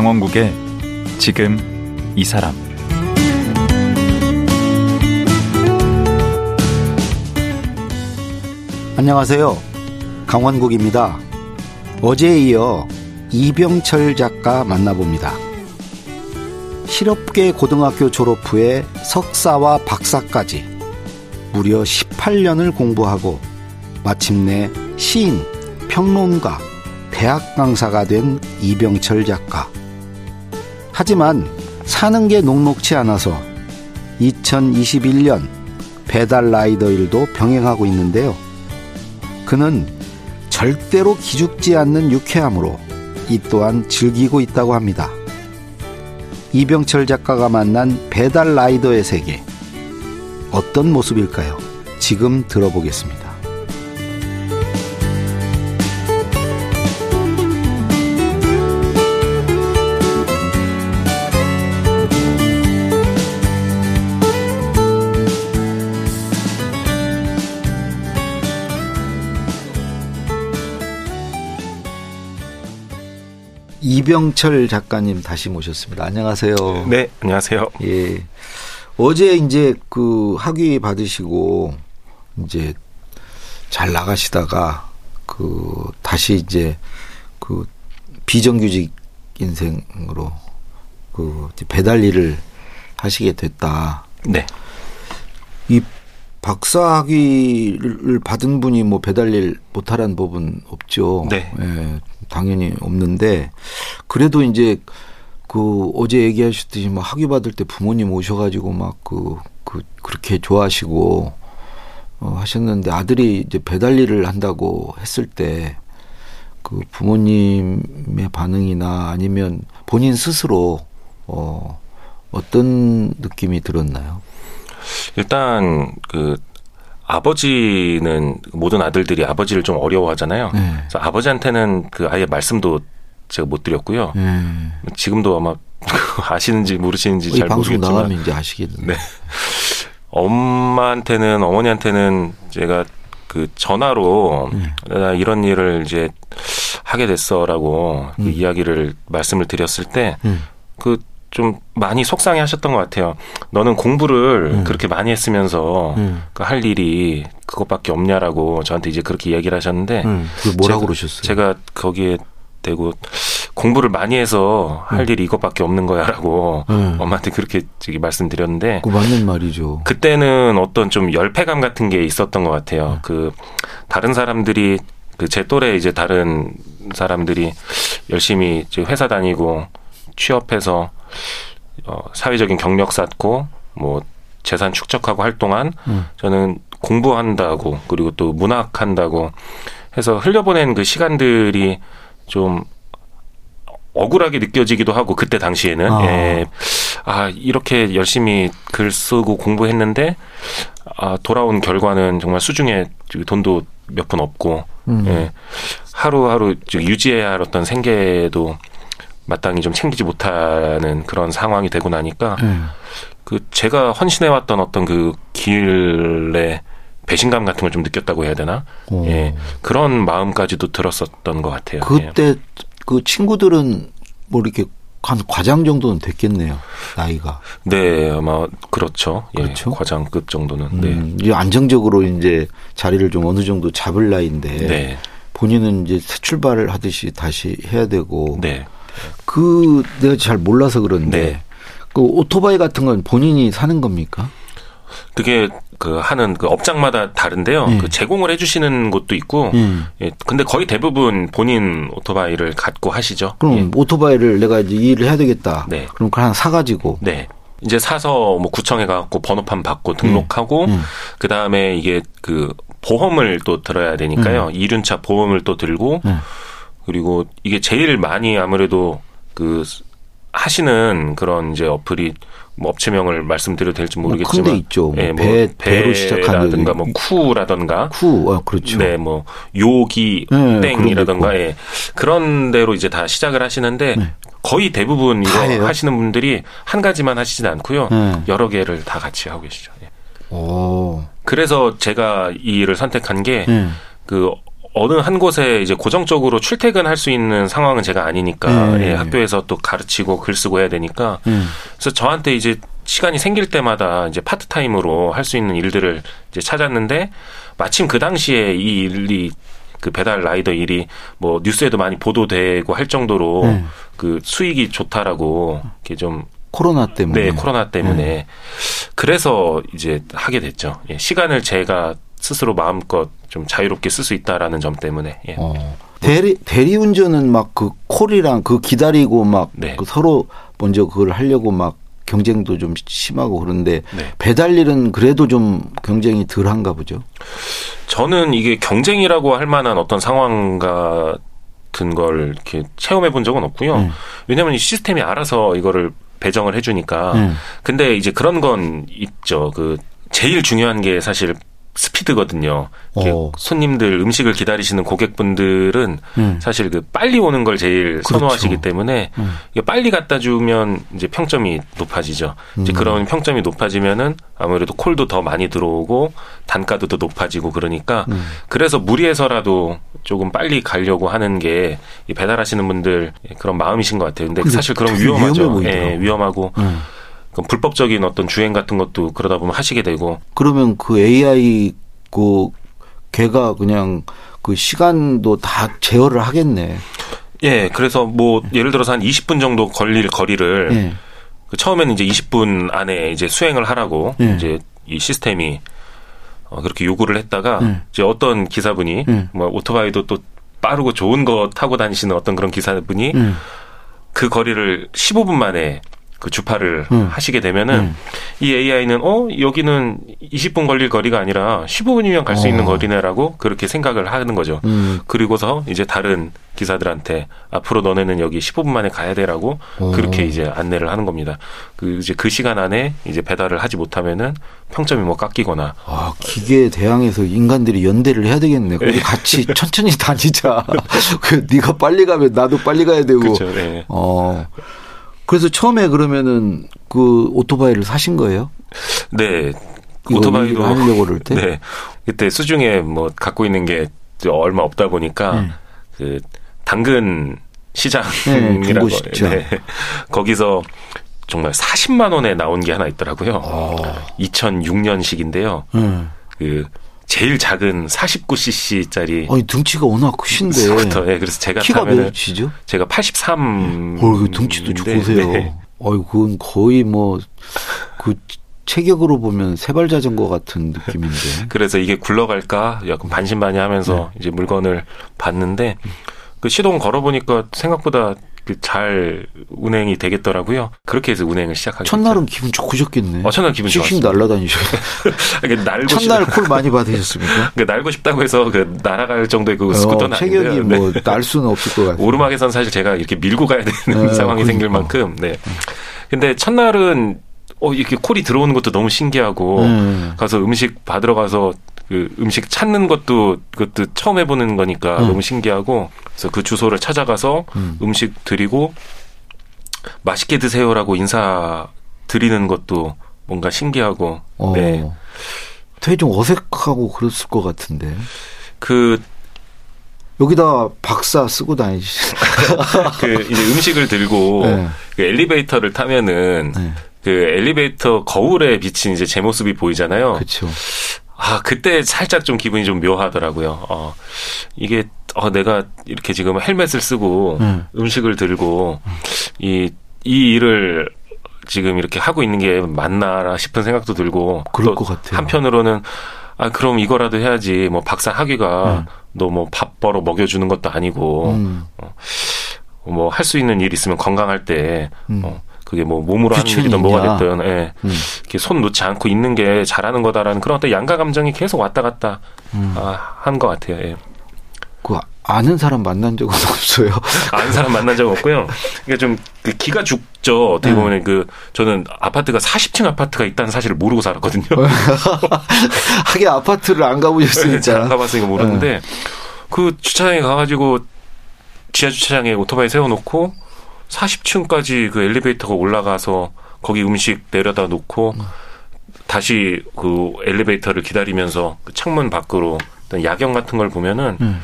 강원국의 지금 이 사람 안녕하세요. 강원국입니다. 어제에 이어 이병철 작가 만나봅니다. 실업계 고등학교 졸업 후에 석사와 박사까지 무려 18년을 공부하고 마침내 시인, 평론가, 대학 강사가 된 이병철 작가. 하지만 사는 게 녹록치 않아서 2021년 배달 라이더 일도 병행하고 있는데요. 그는 절대로 기죽지 않는 유쾌함으로 이 또한 즐기고 있다고 합니다. 이병철 작가가 만난 배달 라이더의 세계. 어떤 모습일까요? 지금 들어보겠습니다. 이병철 작가님 다시 모셨습니다. 안녕하세요. 네, 안녕하세요. 예. 어제 이제 그 학위 받으시고 이제 잘 나가시다가 그 다시 이제 그 비정규직 인생으로 그 배달 일을 하시게 됐다. 네. 이 박사 학위를 받은 분이 뭐 배달 일 못하라는 법은 없죠. 네. 예, 당연히 없는데 그래도 이제 그 어제 얘기하셨듯이 막 학위 받을 때 부모님 오셔가지고 막그 그 그렇게 좋아하시고 어, 하셨는데 아들이 이제 배달 일을 한다고 했을 때 그 부모님의 반응이나 아니면 본인 스스로 어 어떤 느낌이 들었나요? 일단 그 아버지는 모든 아들들이 아버지를 좀 어려워하잖아요. 네. 그래서 아버지한테는 그 아예 말씀도 제가 못 드렸고요. 네. 지금도 아마 아시는지 모르시는지 이잘 모르겠지만 나가면 이제 아시겠네요. 네. 엄마한테는 어머니한테는 제가 그 전화로 네. 아, 이런 일을 이제 하게 됐어라고 그 음. 이야기를 말씀을 드렸을 때 음. 그좀 많이 속상해 하셨던 것 같아요. 너는 공부를 음. 그렇게 많이 했으면서 음. 그할 일이 그것밖에 없냐라고 저한테 이제 그렇게 이야기를 하셨는데 음. 그 뭐라고 제가- 그러셨어요? 제가 거기에 대고 공부를 많이 해서 할 일이 이것밖에 없는 거야라고 음. 엄마한테 그렇게 말씀드렸는데 그 맞는 말이죠. 그때는 어떤 좀 열패감 같은 게 있었던 것 같아요. 그 다른 사람들이 그 제 또래 이제 다른 사람들이 열심히 회사 다니고 취업해서 어 사회적인 경력 쌓고 뭐 재산 축적하고 할 동안 음. 저는 공부한다고 그리고 또 문학한다고 해서 흘려보낸 그 시간들이 좀 억울하게 느껴지기도 하고 그때 당시에는 아. 예. 아 이렇게 열심히 글 쓰고 공부했는데 아 돌아온 결과는 정말 수중에 돈도 몇 푼 없고 음. 예. 하루하루 유지해야 할 어떤 생계도 마땅히 좀 챙기지 못하는 그런 상황이 되고 나니까 네. 그 제가 헌신해 왔던 어떤 그 길의 배신감 같은 걸 좀 느꼈다고 해야 되나? 오. 예. 그런 마음까지도 들었었던 것 같아요. 예. 그때 그 친구들은 뭐 이렇게 한 과장 정도는 됐겠네요. 나이가. 네, 아마 그렇죠. 예. 그렇죠. 과장급 정도는. 네. 음, 이제 안정적으로 이제 자리를 좀 어느 정도 잡을 나이인데 네. 본인은 이제 새 출발을 하듯이 다시 해야 되고 네. 그 내가 잘 몰라서 그런데 네. 그 오토바이 같은 건 본인이 사는 겁니까? 그게 그 하는 그 업장마다 다른데요. 예. 그 제공을 해주시는 곳도 있고. 음. 예. 근데 거의 대부분 본인 오토바이를 갖고 하시죠. 그럼 예. 오토바이를 내가 이제 이 일을 해야 되겠다. 네. 그럼 하나 사가지고 네. 이제 사서 뭐 구청에 가고 번호판 받고 등록하고 음. 그 다음에 이게 그 보험을 또 들어야 되니까요. 이륜차 보험을 또 들고 음. 그리고 이게 제일 많이 아무래도 그 하시는 그런 이제 어플이 뭐 업체명을 말씀드려도 될지 뭐 모르겠지만 큰데 있죠. 뭐 예, 배- 배로 시작하는 배라든가 뭐 쿠라든가 쿠, 아, 그렇죠. 네, 뭐 요기 네, 그런 데 예. 그런 대로 이제 다 시작을 하시는데 네. 거의 대부분 다 이거 해요? 하시는 분들이 한 가지만 하시진 않고요. 네. 여러 개를 다 같이 하고 계시죠. 예. 오. 그래서 제가 이 일을 선택한 게 네. 그 어느 한 곳에 이제 고정적으로 출퇴근할 수 있는 상황은 제가 아니니까 네. 예, 학교에서 또 가르치고 글 쓰고 해야 되니까 음. 그래서 저한테 이제 시간이 생길 때마다 이제 파트타임으로 할 수 있는 일들을 이제 찾았는데 마침 그 당시에 이 일이 그 배달 라이더 일이 뭐 뉴스에도 많이 보도되고 할 정도로 네. 그 수익이 좋다라고 이렇게 좀 코로나 때문에. 네, 코로나 때문에. 그래서 이제 하게 됐죠. 예, 시간을 제가 스스로 마음껏 좀 자유롭게 쓸 수 있다라는 점 때문에. 예. 어. 대리 대리 운전은 막 그 콜이랑 그 기다리고 막 네. 그 서로 먼저 그걸 하려고 막 경쟁도 좀 심하고 그런데 네. 배달 일은 그래도 좀 경쟁이 덜한가 보죠. 저는 이게 경쟁이라고 할 만한 어떤 상황 같은 걸 이렇게 체험해 본 적은 없고요. 음. 왜냐하면 이 시스템이 알아서 이거를 배정을 해주니까. 음. 근데 이제 그런 건 있죠. 그 제일 중요한 게 사실 스피드거든요. 어. 손님들 음식을 기다리시는 고객분들은 음. 사실 그 빨리 오는 걸 제일 그렇죠. 선호하시기 때문에 음. 빨리 갖다 주면 이제 평점이 높아지죠. 이제 음. 그런 평점이 높아지면은 아무래도 콜도 더 많이 들어오고 단가도 더 높아지고 그러니까 음. 그래서 무리해서라도 조금 빨리 가려고 하는 게이 배달하시는 분들 그런 마음이신 것 같아요. 근데 사실 그런 위험하죠. 예. 위험하고 음. 불법적인 어떤 주행 같은 것도 그러다 보면 하시게 되고 그러면 그 AI 그 걔가 그냥 그 시간도 다 제어를 하겠네. 예, 그래서 뭐 예를 들어서 한 20분 정도 걸릴 거리를 예. 그 처음에는 이제 20분 안에 이제 수행을 하라고 예. 이제 이 시스템이 어, 그렇게 요구를 했다가 예. 이제 어떤 기사분이 예. 뭐 오토바이도 또 빠르고 좋은 거 타고 다니시는 어떤 그런 기사분이 음. 그 거리를 15분 만에 그 주파를 음. 하시게 되면은 음. 이 AI는 어 여기는 20분 걸릴 거리가 아니라 15분이면 갈수 있는 어. 거리네라고 그렇게 생각을 하는 거죠. 음. 그리고서 이제 다른 기사들한테 앞으로 너네는 여기 15분 만에 가야 돼라고 어. 그렇게 이제 안내를 하는 겁니다. 그 이제 그 시간 안에 이제 배달을 하지 못하면은 평점이 뭐 깎이거나 아, 기계에 대항해서 인간들이 연대를 해야 되겠네. 우리 같이 천천히 다니자. 그 네가 빨리 가면 나도 빨리 가야 되고. 그렇죠. 네. 어. 그래서 처음에 그러면은 그 오토바이를 사신 거예요? 네. 오토바이도 하려고 그럴 때? 네. 그때 수중에 뭐 갖고 있는 게 얼마 없다 보니까 음. 그 당근 네, 시장이라고 중고시장. 거기서 정말 40만 원에 나온 게 하나 있더라고요. 어. 2006년식인데요. 음. 그 제일 작은 49cc짜리 아니 등치가 워낙 크신데. 스쿠터. 예, 그래서 제가 키가 몇이죠? 제가 83. 어, 그 등치도 좋으세요. 네. 어이, 그건 거의 뭐, 그, 체격으로 보면 세발 자전거 같은 느낌인데. 그래서 이게 굴러갈까 약간 반신반의하면서 이제 물건을 봤는데 그 시동 걸어보니까 생각보다 그 잘 운행이 되겠더라고요. 그렇게 해서 운행을 시작하게 첫날은 기분 좋으셨겠네. 어, 첫날 기분 좋았어요. 날라다니셔. 이게 날고 첫날 싶, 콜 많이 받으셨습니까? 그 날고 싶다고 해서 그 날아갈 정도의 그 스쿠터는 어, 체격이. 네. 뭐, 날 수는 없을 것 같아요. 오르막에선 사실 제가 이렇게 밀고 가야 되는 네, 상황이 생길 그러니까. 만큼 네. 근데 첫날은 어 이렇게 콜이 들어오는 것도 너무 신기하고 음. 가서 음식 받으러 가서 그 음식 찾는 것도 그것도 처음 해보는 거니까 음. 너무 신기하고 그래서 그 주소를 찾아가서 음. 음. 식 드리고 맛있게 드세요라고 인사 드리는 것도 뭔가 신기하고 어. 네. 되게 좀 어색하고 그랬을 것 같은데. 그, 여기다 박사 쓰고 다니시. 그 이제 음식을 들고 네. 그 엘리베이터를 타면은 네. 그 엘리베이터 거울에 비친 이제 제 모습이 보이잖아요. 그렇죠. 아, 그때 살짝 좀 기분이 좀 묘하더라고요. 어, 이게, 어, 내가 이렇게 지금 헬멧을 쓰고 음. 음식을 들고 이, 이 일을 지금 이렇게 하고 있는 게 맞나 싶은 생각도 들고. 그럴 또것 같아요. 한편으로는 아, 그럼 이거라도 해야지. 뭐 박사 학위가 너뭐 밥 벌어 먹여주는 것도 아니고 음. 뭐할 수 있는 일 있으면 건강할 때 음. 어, 그게 뭐 몸으로 하는 일이든 뭐가. 됐든 예. 음. 이렇게 손 놓지 않고 있는 게 잘하는 거다라는 그런 어떤 양가 감정이 계속 왔다 갔다 음. 아, 한 것 같아요. 예. 그 아는 사람 만난 적은 없어요. 아는 사람 만난 적 없고요. 그러니까 좀 그 기가 죽죠. 어떻게 네. 보면 그 저는 아파트가 40층 아파트가 있다는 사실을 모르고 살았거든요. 하긴 아파트를 안 네, 잘안 가보셨으니까. 가봤으니까 모르는데 그 주차장에 가가지고 지하 주차장에 오토바이 세워놓고 40층까지 그 엘리베이터가 올라가서 거기 음식 내려다 놓고 다시 그 엘리베이터를 기다리면서 그 창문 밖으로 어떤 야경 같은 걸 보면은 음.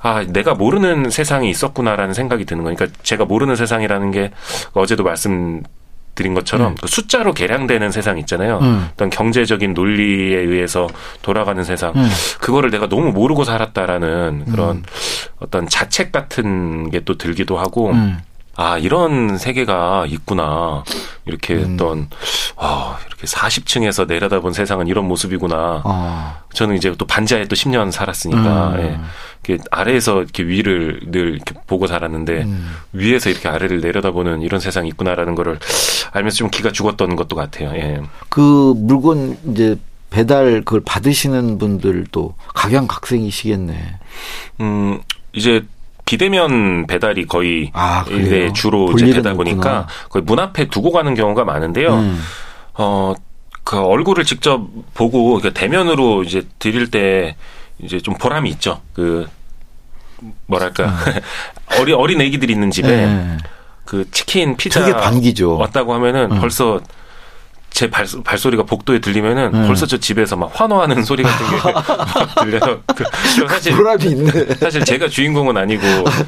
아 내가 모르는 세상이 있었구나라는 생각이 드는 거니까 그러니까 제가 모르는 세상이라는 게 어제도 말씀 드린 것처럼 음. 그 숫자로 계량되는 세상 있잖아요. 음. 어떤 경제적인 논리에 의해서 돌아가는 세상 음. 그거를 내가 너무 모르고 살았다라는 그런 음. 어떤 자책 같은 게 또 들기도 하고 음. 아 이런 세계가 있구나 이렇게 음. 어떤 아 이렇게 40층에서 내려다본 세상은 이런 모습이구나 아. 저는 이제 또 반지하에 또 10년 살았으니까 음. 예. 이렇게 아래에서 이렇게 위를 늘 이렇게 보고 살았는데 음. 위에서 이렇게 아래를 내려다보는 이런 세상이 있구나라는 거를 알면서 좀 기가 죽었던 것도 같아요. 예. 그 물건 이제 배달 그걸 받으시는 분들도 각양각색이시겠네. 음 이제 비대면 배달이 거의 아, 네? 주로 볼 이제 되다 보니까. 거의 문 앞에 두고 가는 경우가 많은데요. 음. 어, 그 얼굴을 직접 보고 그 대면으로 이제 드릴 때 이제 좀 보람이 있죠. 그 뭐랄까 어리 어린 애기들 있는 집에 네. 그 치킨 피자 되게 반기죠. 왔다고 하면은 음. 벌써 제 발, 발소리가 복도에 들리면은 음. 벌써 저 집에서 막 환호하는 소리 같은 게 막 들려요. 그, 그 사실. 사실 제가 주인공은 아니고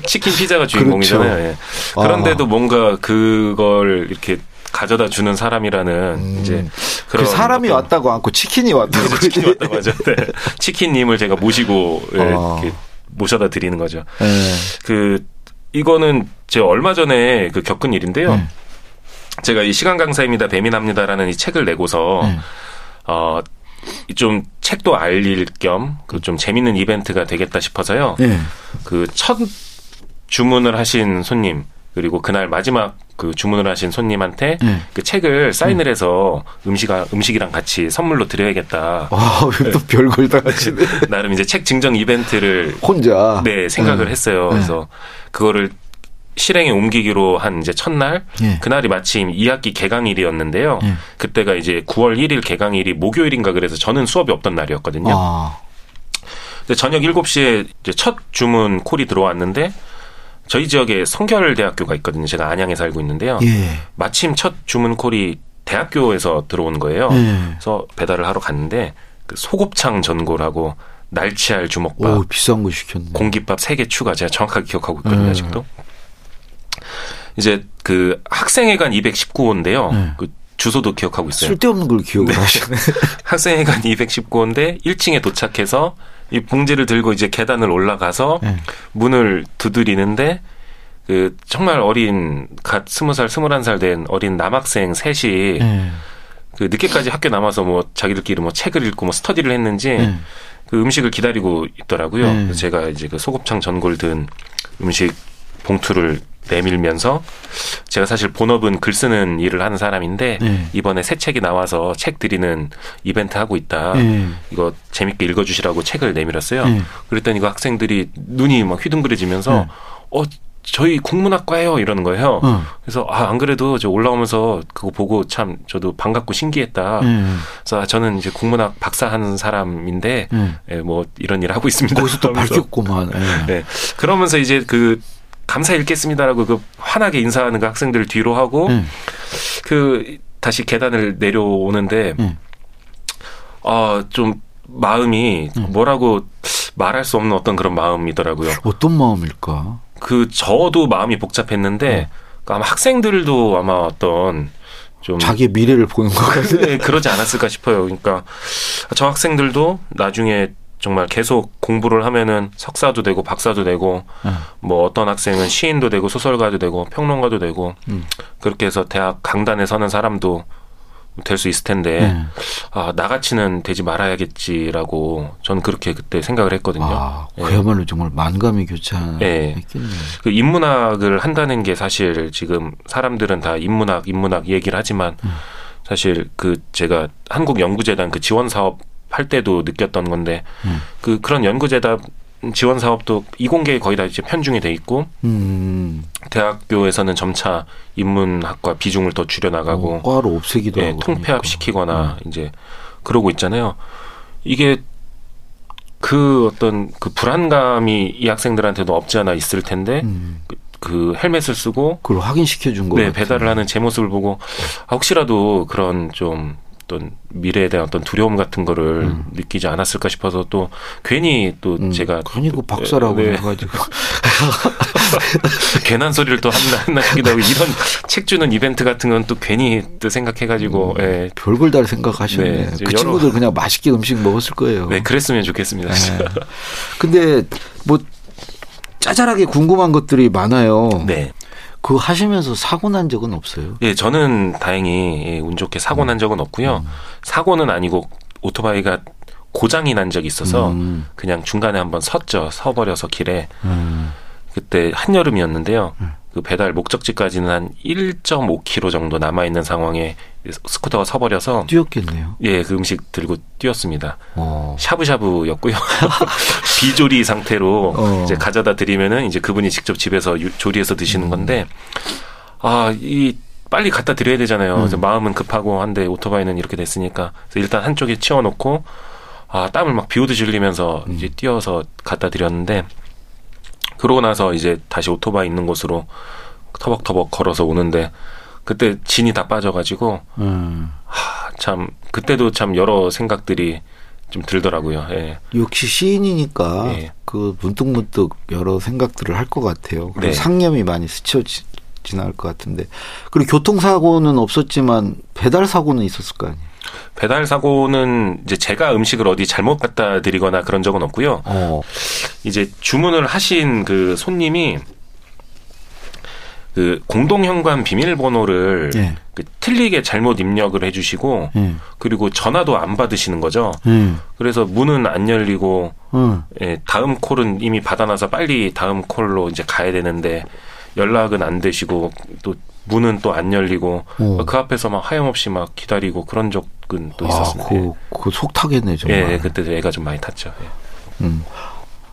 치킨 피자가 주인공이잖아요. 그렇죠. 예. 그런데도 아. 뭔가 그걸 이렇게 가져다 주는 사람이라는 음. 이제 그 그런 사람이 어떤- 왔다고 않고 치킨이 왔다고. 그래서 치킨이 왔다고 하죠. 네. 치킨님을 제가 모시고 예, 아. 이렇게 모셔다 드리는 거죠. 네. 그 이거는 제가 얼마 전에 그 겪은 일인데요. 네. 제가 이 시간 강사입니다 뱀이납니다라는 이 책을 내고서 네. 어 좀 책도 알릴 겸 그 좀 재밌는 이벤트가 되겠다 싶어서요. 네. 그첫 주문을 하신 손님 그리고 그날 마지막 그 주문을 하신 손님한테 네. 그 책을 사인을 해서 음식 음식이랑 같이 선물로 드려야겠다. 아, 왜또 별걸 다 하시네. 나름 이제 책 증정 이벤트를 혼자. 네 생각을 네. 했어요. 네. 그래서 그거를 실행에 옮기기로 한 이제 첫날 예. 그날이 마침 2학기 개강일이었는데요. 예. 그때가 이제 9월 1일 개강일이 목요일인가 그래서 저는 수업이 없던 날이었거든요. 아. 근데 저녁 7시에 이제 첫 주문 콜이 들어왔는데 저희 지역에 성결대학교가 있거든요. 제가 안양에 살고 있는데요. 예. 마침 첫 주문 콜이 대학교에서 들어온 거예요. 예. 그래서 배달을 하러 갔는데 그 소곱창 전골하고 날치알 주먹밥, 오, 비싼 거 시켰네. 공깃밥 3개 추가 제가 정확하게 기억하고 있거든요. 음. 아직도. 이제 그 학생회관 219호인데요. 음. 그 주소도 기억하고 있어요. 쓸데없는 걸 기억을 하시네. 학생회관 219호인데 1층에 도착해서 이 봉지를 들고 이제 계단을 올라가서 예. 문을 두드리는데 그 정말 어린 갓 스무 살 스물한 살 된 어린 남학생 셋이 예. 그 늦게까지 학교 남아서 뭐 자기들끼리 뭐 책을 읽고 뭐 스터디를 했는지 예. 그 음식을 기다리고 있더라고요. 네. 제가 이제 그 소곱창 전골 든 음식 봉투를 내밀면서 제가 사실 본업은 글 쓰는 일을 하는 사람인데 네. 이번에 새 책이 나와서 책 드리는 이벤트 하고 있다. 예. 이거 재밌게 읽어주시라고 책을 내밀었어요. 네. 그랬더니 그 학생들이 눈이 막 휘둥그레지면서 네. 어 저희 국문학과예요 이러는 거예요. 어. 그래서 아 안 그래도 저 올라오면서 그거 보고 참 저도 반갑고 신기했다. 예. 그래서 아, 저는 이제 국문학 박사하는 사람인데 예. 예, 뭐 이런 일 하고 있습니다. 거기서 또. 밝혔구만. 예. 네. 그러면서 이제 그 감사 읽겠습니다라고 그 환하게 인사하는 그 학생들 뒤로 하고 예. 그 다시 계단을 내려오는데 예. 아좀 마음이 음. 뭐라고 말할 수 없는 어떤 그런 마음이더라고요. 어떤 마음일까? 그 저도 마음이 복잡했는데 그 아마 학생들도 아마 어떤 좀 자기의 미래를 보는 것 같아. 네, 그러지 않았을까 싶어요. 그러니까 저 학생들도 나중에 정말 계속 공부를 하면은 석사도 되고 박사도 되고 예. 뭐 어떤 학생은 시인도 되고 소설가도 되고 평론가도 되고 음. 그렇게 해서 대학 강단에 서는 사람도 될 수 있을 텐데 예. 아 나같이는 되지 말아야겠지라고 저는 그렇게 그때 생각을 했거든요. 아, 예. 그야말로 정말 만감이 교차했겠네. 예. 그 인문학을 한다는 게 사실 지금 사람들은 다 인문학 인문학 얘기를 하지만 음. 사실 그 제가 한국 연구재단 그 지원 사업 할 때도 느꼈던 건데 음. 그 그런 연구재단 지원 사업도 이공계에 거의 다 이제 편중이 돼 있고 음. 대학교에서는 점차 인문학과 비중을 더 줄여 나가고 어, 과로 없애기도 예, 하고. 통폐합 그러니까. 시키거나 이제 그러고 있잖아요. 이게 그 어떤 그 불안감이 이 학생들한테도 없지 않아 있을 텐데 음. 그 헬멧을 쓰고 그걸 확인시켜 준 거. 네, 배달을 하는 제 모습을 보고 아, 혹시라도 그런 좀 어떤 미래에 대한 어떤 두려움 같은 거를 음. 느끼지 않았을까 싶어서 또 괜히 또 음, 제가 괜히 그 박사라고 네. 해가지고 괜한 소리를 또 한나 싶기도 하고 이런 책 주는 이벤트 같은 건 또 괜히 또 생각해가지고 예. 별걸 다 생각하셨네. 네, 그 여러- 친구들 그냥 맛있게 음식 먹었을 거예요. 네 그랬으면 좋겠습니다. 네. 근데 뭐 짜잘하게 궁금한 것들이 많아요. 네. 그거 하시면서 사고 난 적은 없어요? 예, 저는 다행히 예, 운 좋게 사고 난 적은 없고요. 사고는 아니고 오토바이가 고장이 난 적이 있어서 음, 그냥 중간에 한번 섰죠. 서버려서 길에. 음. 그때 한여름이었는데요. 그 배달 목적지까지는 한 1.5km 정도 남아 있는 상황에 스쿠터가 서버려서 뛰었겠네요. 예, 그 음식 들고 뛰었습니다. 어. 샤브샤브였고요. 비조리 상태로 어. 이제 가져다 드리면은 이제 그분이 직접 집에서 유- 조리해서 드시는 건데 아, 이 빨리 갖다 드려야 되잖아요. 그래서 마음은 급하고 한데 오토바이는 이렇게 됐으니까 일단 한쪽에 치워 놓고 아, 땀을 막 비오듯이 흘리면서 이제 뛰어서 갖다 드렸는데 그러고 나서 이제 다시 오토바이 있는 곳으로 터벅터벅 걸어서 오는데 그때 진이 다 빠져가지고 음. 하, 참 그때도 참 여러 생각들이 좀 들더라고요. 예. 역시 시인이니까 예. 그 문득문득 여러 생각들을 할 것 같아요. 네. 상념이 많이 스쳐 지- 지나갈 것 같은데. 그리고 교통사고는 없었지만 배달 사고는 있었을 거 아니에요. 배달 사고는 이제 제가 음식을 어디 잘못 갖다 드리거나 그런 적은 없고요. 어. 이제 주문을 하신 그 손님이 그 공동 현관 비밀번호를 예. 그 틀리게 잘못 입력을 해주시고 예. 그리고 전화도 안 받으시는 거죠. 예. 그래서 문은 안 열리고 어. 예, 다음 콜은 이미 받아놔서 빨리 다음 콜로 이제 가야 되는데 연락은 안 되시고 또 문은 또 안 열리고 어. 그 앞에서 막 하염없이 막 기다리고 그런 적은 또 아, 있었습니다. 그, 그 속 타겠네, 예, 정말. 예, 그때 애가 좀 많이 탔죠. 예. 음.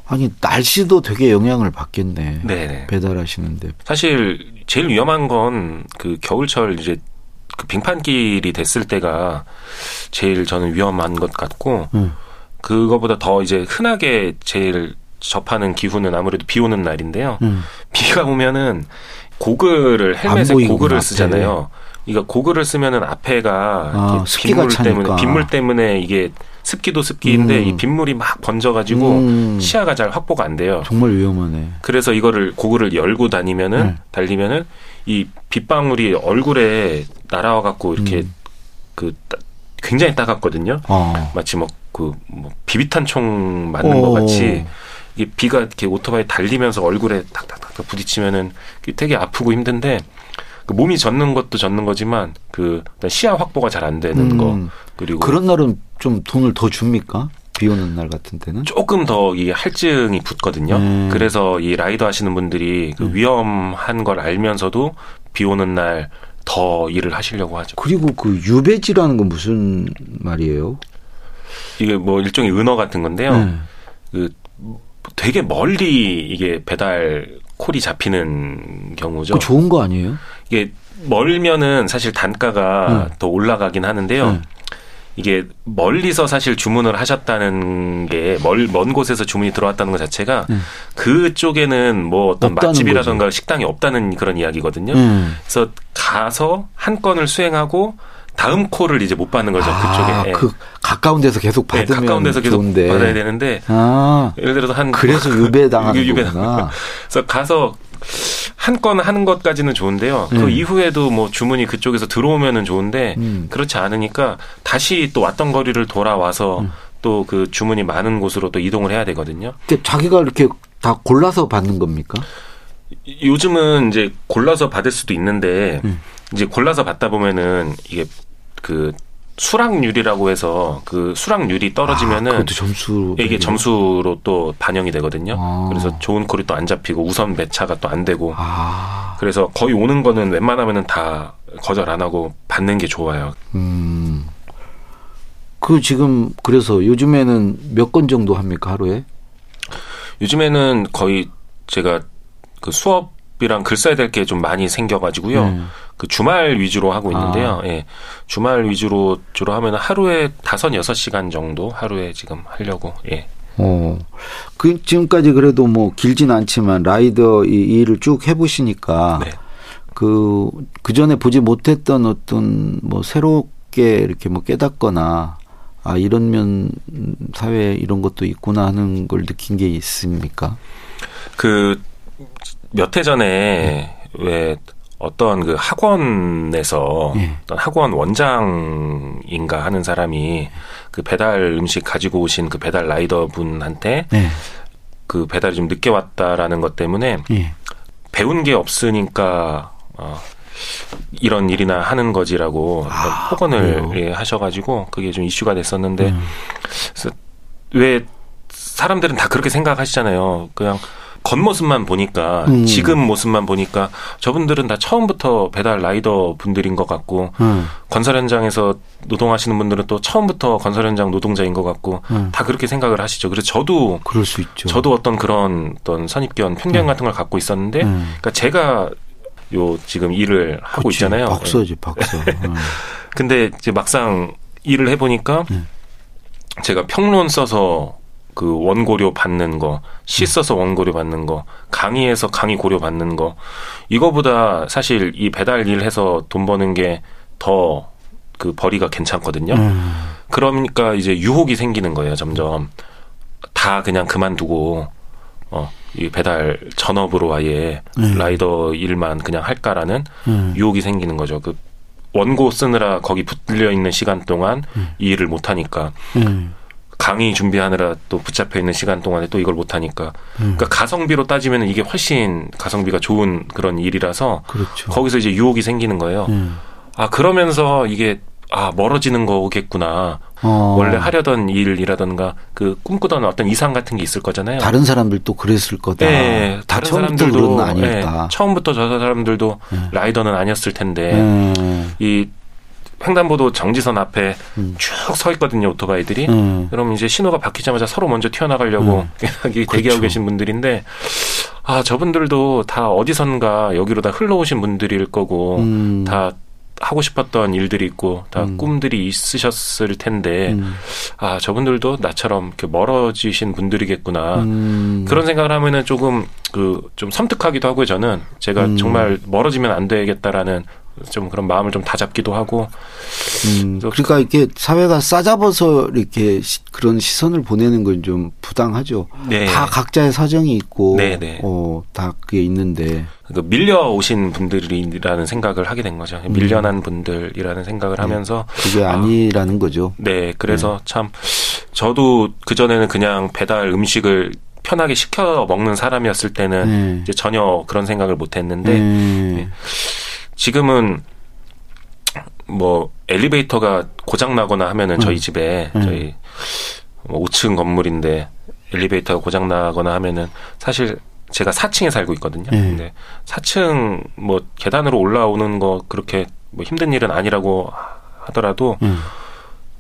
아니, 날씨도 되게 영향을 받겠네. 네, 네. 배달하시는데. 사실 제일 위험한 건 그 겨울철 이제 그 빙판길이 됐을 때가 제일 저는 위험한 것 같고 음. 그거보다 더 이제 흔하게 제일 접하는 기후는 아무래도 비 오는 날인데요. 음. 비가 오면은 고글을 헬멧에 고글을. 쓰잖아요. 이거 고글을 쓰면은 앞에가 아, 빗물 때문에 차니까. 빗물 때문에 이게 습기도 습기인데 음. 이 빗물이 막 번져가지고 음. 시야가 잘 확보가 안 돼요. 정말 위험하네. 그래서 이거를 고글을 열고 다니면은 네. 달리면은 이 빗방울이 얼굴에 날아와 갖고 이렇게 음. 그 따- 굉장히 따갑거든요. 어. 마치 뭐 그 뭐 비비탄 총 맞는 어. 것 같이 이게 비가 이렇게 오토바이 달리면서 얼굴에 탁탁탁 부딪히면은 되게 아프고 힘든데 그 몸이 젖는 것도 젖는 거지만 그 시야 확보가 잘 안 되는 음. 거 그리고 그런 날은 좀 돈을 더 줍니까? 비 오는 날 같은 때는? 조금 더 이게 할증이 붙거든요. 음. 그래서 이 라이더 하시는 분들이 그 위험한 걸 알면서도 비 오는 날 더 일을 하시려고 하죠. 그리고 그 유배지라는 건 무슨 말이에요? 이게 뭐 일종의 은어 같은 건데요. 네. 그 되게 멀리 이게 배달 콜이 잡히는 경우죠. 그 좋은 거 아니에요? 이게 멀면은 사실 단가가 네. 더 올라가긴 하는데요. 네. 이게 멀리서 사실 주문을 하셨다는 게 멀 먼 곳에서 주문이 들어왔다는 것 자체가 네. 그쪽에는 뭐 어떤 없다는 맛집이라던가 식당이 없다는 그런 이야기거든요. 음. 그래서 가서 한 건을 수행하고 다음 콜을 이제 못 받는 거죠. 아, 그쪽에. 예. 그 가까운 데서 계속 네, 받으면 가까운 데서 계속 좋은데. 받아야 되는데 아, 예를 들어서 한 그래서 유배 당하는 유배 거구나. 그래서 가서 한 건 하는 것까지는 좋은데요. 그 음. 이후에도 뭐 주문이 그쪽에서 들어오면은 좋은데 음. 그렇지 않으니까 다시 또 왔던 거리를 돌아와서 음. 또그 주문이 많은 곳으로 또 이동을 해야 되거든요. 근데 자기가 이렇게 다 골라서 받는 겁니까? 요즘은 이제 골라서 받을 수도 있는데 음. 이제 골라서 받다 보면은 이게 그 수락률이라고 해서 그 수락률이 아, 떨어지면은 그것도 점수. 이게 점수로 또 반영이 되거든요. 아. 그래서 좋은 콜이 또 안 잡히고 우선 매차가 또 안 되고 아, 그래서 거의 오는 거는 웬만하면은 다 거절 안 하고 받는 게 좋아요. 음. 그 지금 그래서 요즘에는 몇 건 정도 합니까 하루에? 요즘에는 거의 제가 그 수업 이랑 글 써야 될 게 좀 많이 생겨가지고요. 네. 그 주말 위주로 하고 있는데요. 아. 예. 주말 위주로 주로 하면 하루에 다섯 여섯 시간 정도 하루에 지금 하려고 예. 어. 그 지금까지 그래도 뭐 길진 않지만 라이더 이, 이 일을 쭉 해보시니까 네. 그, 그 전에 보지 못했던 어떤 뭐 새로 쉽게 이렇게 뭐 깨닫거나 아 이런 면 사회 이런 것도 있구나 하는 걸 느낀 게 있습니까? 그 몇 해 전에 왜 어떤 그 학원에서 예. 어떤 학원 원장인가 하는 사람이 그 배달 음식 가지고 오신 그 배달 라이더 분한테 네. 그 배달이 좀 늦게 왔다라는 것 때문에 예. 배운 게 없으니까 어, 이런 일이나 하는 거지라고 아, 폭언을? 예, 하셔가지고 그게 좀 이슈가 됐었는데 음. 그래서 왜 사람들은 다 그렇게 생각하시잖아요. 그냥 겉모습만 보니까 음. 지금 모습만 보니까 저분들은 다 처음부터 배달 라이더 분들인 것 같고 음. 건설 현장에서 노동하시는 분들은 또 처음부터 건설 현장 노동자인 것 같고 음. 다 그렇게 생각을 하시죠. 그래서 저도 그럴 수 있죠. 저도 어떤 그런 어떤 선입견 편견 같은 걸 갖고 있었는데 음. 그러니까 제가 요 지금 일을 하고 그치. 있잖아요. 예. 박사지 박사. 음. 근데 이제 막상 일을 해보니까 음. 제가 평론 써서 그 원고료 받는 거, 시 써서 원고료 받는 거, 강의에서 강의 고료 받는 거, 이거보다 사실 이 배달 일 해서 돈 버는 게 더 그 벌이가 괜찮거든요. 음. 그러니까 이제 유혹이 생기는 거예요, 점점. 다 그냥 그만두고, 어, 이 배달 전업으로 아예 네. 라이더 일만 그냥 할까라는 음. 유혹이 생기는 거죠. 그 원고 쓰느라 거기 붙들려 있는 시간 동안 이 일을 못 하니까 음. 강의 준비하느라 또 붙잡혀 있는 시간 동안에 또 이걸 못 하니까 음. 그러니까 가성비로 따지면 이게 훨씬 가성비가 좋은 그런 일이라서 그렇죠. 거기서 이제 유혹이 생기는 거예요. 음. 아 그러면서 이게 아 멀어지는 거겠구나. 어. 원래 하려던 일이라던가 그 꿈꾸던 어떤 이상 같은 게 있을 거잖아요. 다른 사람들도 그랬을 거다. 예, 다 다른 사람들도 아닐까. 예, 처음부터 저 사람들도 음. 라이더는 아니었을 텐데 음. 이 횡단보도 정지선 앞에 음. 쭉서 있거든요 오토바이들이. 음. 그럼 이제 신호가 바뀌자마자 서로 먼저 튀어나가려고 여기 대기하고 그렇죠. 계신 분들인데 아 저분들도 다 어디선가 여기로 다 흘러오신 분들일 거고 음. 다 하고 싶었던 일들이 있고 다 음. 꿈들이 있으셨을 텐데 음. 아 저분들도 나처럼 이렇게 멀어지신 분들이겠구나 음. 그런 생각을 하면은 조금 그 좀 섬뜩하기도 하고요 저는 제가 음. 정말 멀어지면 안 되겠다라는 좀 그런 마음을 좀 다잡기도 하고 음, 그러니까 이렇게 사회가 싸잡아서 이렇게 시- 그런 시선을 보내는 건 좀 부당하죠. 네. 다 각자의 사정이 있고, 네, 네. 어, 다 그게 있는데, 그 밀려오신 분들이라는 생각을 하게 된 거죠. 음. 밀려난 분들이라는 생각을 하면서 그게 아니라는 거죠. 네, 그래서 참 저도 그 전에는 그냥 배달 음식을 편하게 시켜 먹는 사람이었을 때는 네. 이제 전혀 그런 생각을 못 했는데 네. 지금은 뭐 엘리베이터가 고장 나거나 하면은 저희 집에 음. 저희 뭐 5층 건물인데 엘리베이터가 고장 나거나 하면은 사실 제가 4층에 살고 있거든요. 네. 근데 4층 뭐 계단으로 올라오는 거 그렇게 뭐 힘든 일은 아니라고 하더라도 음.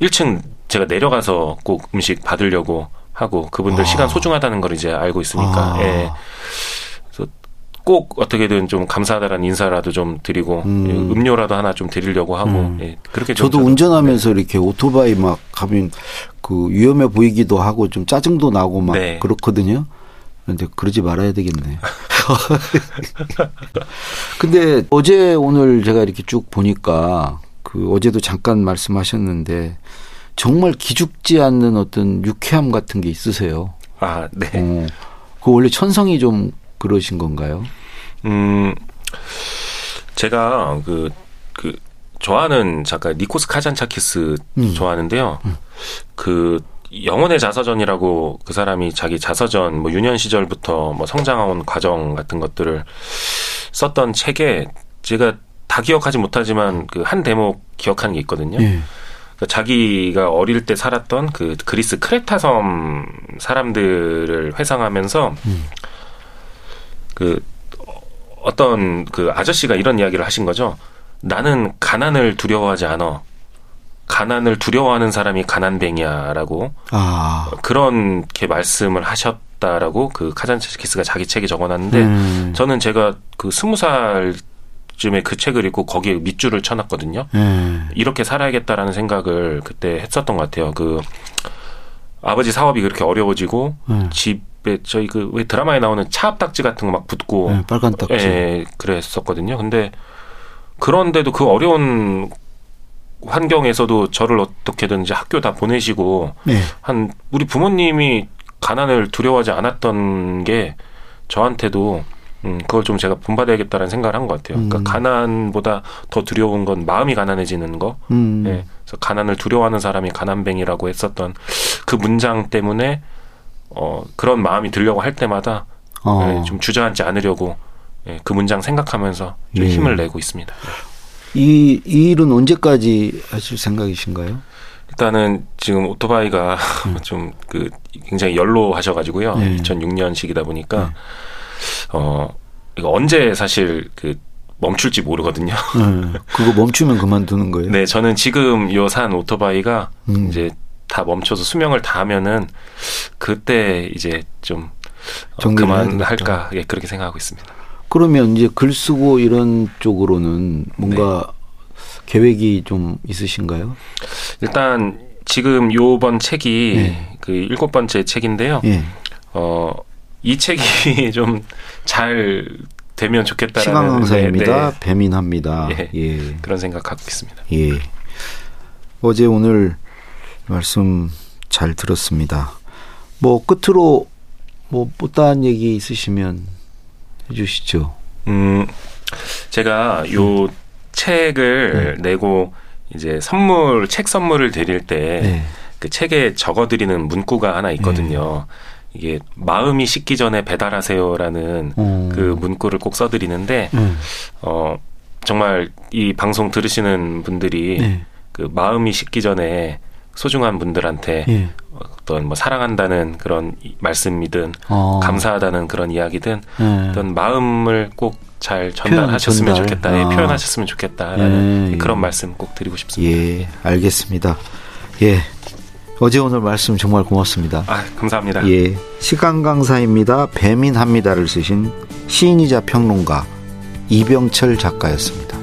1층 제가 내려가서 꼭 음식 받으려고 하고 그분들 아. 시간 소중하다는 걸 이제 알고 있으니까 아. 예. 꼭 어떻게든 좀 감사하다는 인사라도 좀 드리고 음. 예, 음료라도 하나 좀 드리려고 하고 음. 예, 그렇게 좀 저도 저도- 운전하면서 이렇게 오토바이 막 가면 그 위험해 보이기도 하고 좀 짜증도 나고 막 네. 그렇거든요. 근데 그러지 말아야 되겠네. 근데 어제 오늘 제가 이렇게 쭉 보니까 그 어제도 잠깐 말씀하셨는데 정말 기죽지 않는 어떤 유쾌함 같은 게 있으세요. 아, 네. 어. 그 원래 천성이 좀 그러신 건가요? 음, 제가 그, 그, 좋아하는 작가 니코스 카잔차키스 음. 좋아하는데요. 그, 영혼의 자서전이라고 그 사람이 자기 자서전, 뭐 유년 시절부터 뭐 성장해온 과정 같은 것들을 썼던 책에 제가 다 기억하지 못하지만 그 한 대목 기억하는 게 있거든요. 예. 그 자기가 어릴 때 살았던 그 그리스 크레타 섬 사람들을 회상하면서 음. 그 어떤 그 아저씨가 이런 이야기를 하신 거죠. 나는 가난을 두려워하지 않아. 가난을 두려워하는 사람이 가난뱅이야라고 아. 그렇게 말씀을 하셨다라고 그 카잔체키스가 자기 책에 적어놨는데 음. 저는 제가 그 스무 살 쯤에 그 책을 읽고 거기에 밑줄을 쳐놨거든요. 예. 이렇게 살아야겠다라는 생각을 그때 했었던 것 같아요. 그 아버지 사업이 그렇게 어려워지고 예. 집에 저희 그 왜 드라마에 나오는 차압딱지 같은 거 막 붙고 예, 빨간 딱지. 예, 그랬었거든요. 근데 그런데도 그 어려운 환경에서도 저를 어떻게든 이제 학교 다 보내시고 네. 한 우리 부모님이 가난을 두려워하지 않았던 게 저한테도 음, 그걸 좀 제가 본받아야겠다는 생각을 한 것 같아요. 음. 그러니까 가난보다 더 두려운 건 마음이 가난해지는 거. 음. 예. 그래서 가난을 두려워하는 사람이 가난뱅이라고 했었던 그 문장 때문에 어, 그런 마음이 들려고 할 때마다 어. 예, 좀 주저앉지 않으려고 예, 그 문장 생각하면서 좀 예. 힘을 내고 있습니다. 이, 이 일은 언제까지 하실 생각이신가요? 일단은 지금 오토바이가 좀그 굉장히 연로하셔가지고요. 네. 2006년식이다 보니까 어 이거 언제 사실 그 멈출지 모르거든요. 네. 그거 멈추면 그만두는 거예요? 네, 저는 지금 요 산 오토바이가 음. 이제 다 멈춰서 수명을 다 하면은 그때 이제 좀 어, 그만할까 예, 그렇게 생각하고 있습니다. 그러면 이제 글 쓰고 이런 쪽으로는 뭔가 계획이 좀 있으신가요? 일단 지금 요번 책이 네. 그 일곱 번째 책인데요. 예. 어, 이 책이 좀 잘 되면 좋겠다라는 시간 강사입니다. 네, 네, 배민합니다. 예. 예. 그런 생각 갖고 있습니다. 예. 어제 오늘 말씀 잘 들었습니다. 뭐 끝으로 뭐 못다한 얘기 있으시면 해주시죠. 음, 제가 요 책을 내고 이제 선물 책 선물을 드릴 때 네. 그 책에 적어드리는 문구가 하나 있거든요. 이게 마음이 식기 전에 배달하세요라는 어. 그 문구를 꼭 써드리는데 네. 어 정말 이 방송 들으시는 분들이 네. 그 마음이 식기 전에 소중한 분들한테 예. 어떤 뭐 사랑한다는 그런 이- 말씀이든 어. 감사하다는 그런 이야기든 예. 어떤 마음을 꼭 잘 전달하셨으면 전달. 좋겠다, 예, 아. 표현하셨으면 좋겠다라는 예, 예. 그런 말씀 꼭 드리고 싶습니다. 예, 알겠습니다. 예. 어제 오늘 말씀 정말 고맙습니다. 아 감사합니다. 예. 시간 강사입니다. 배민합니다를 쓰신 시인이자 평론가 이병철 작가였습니다.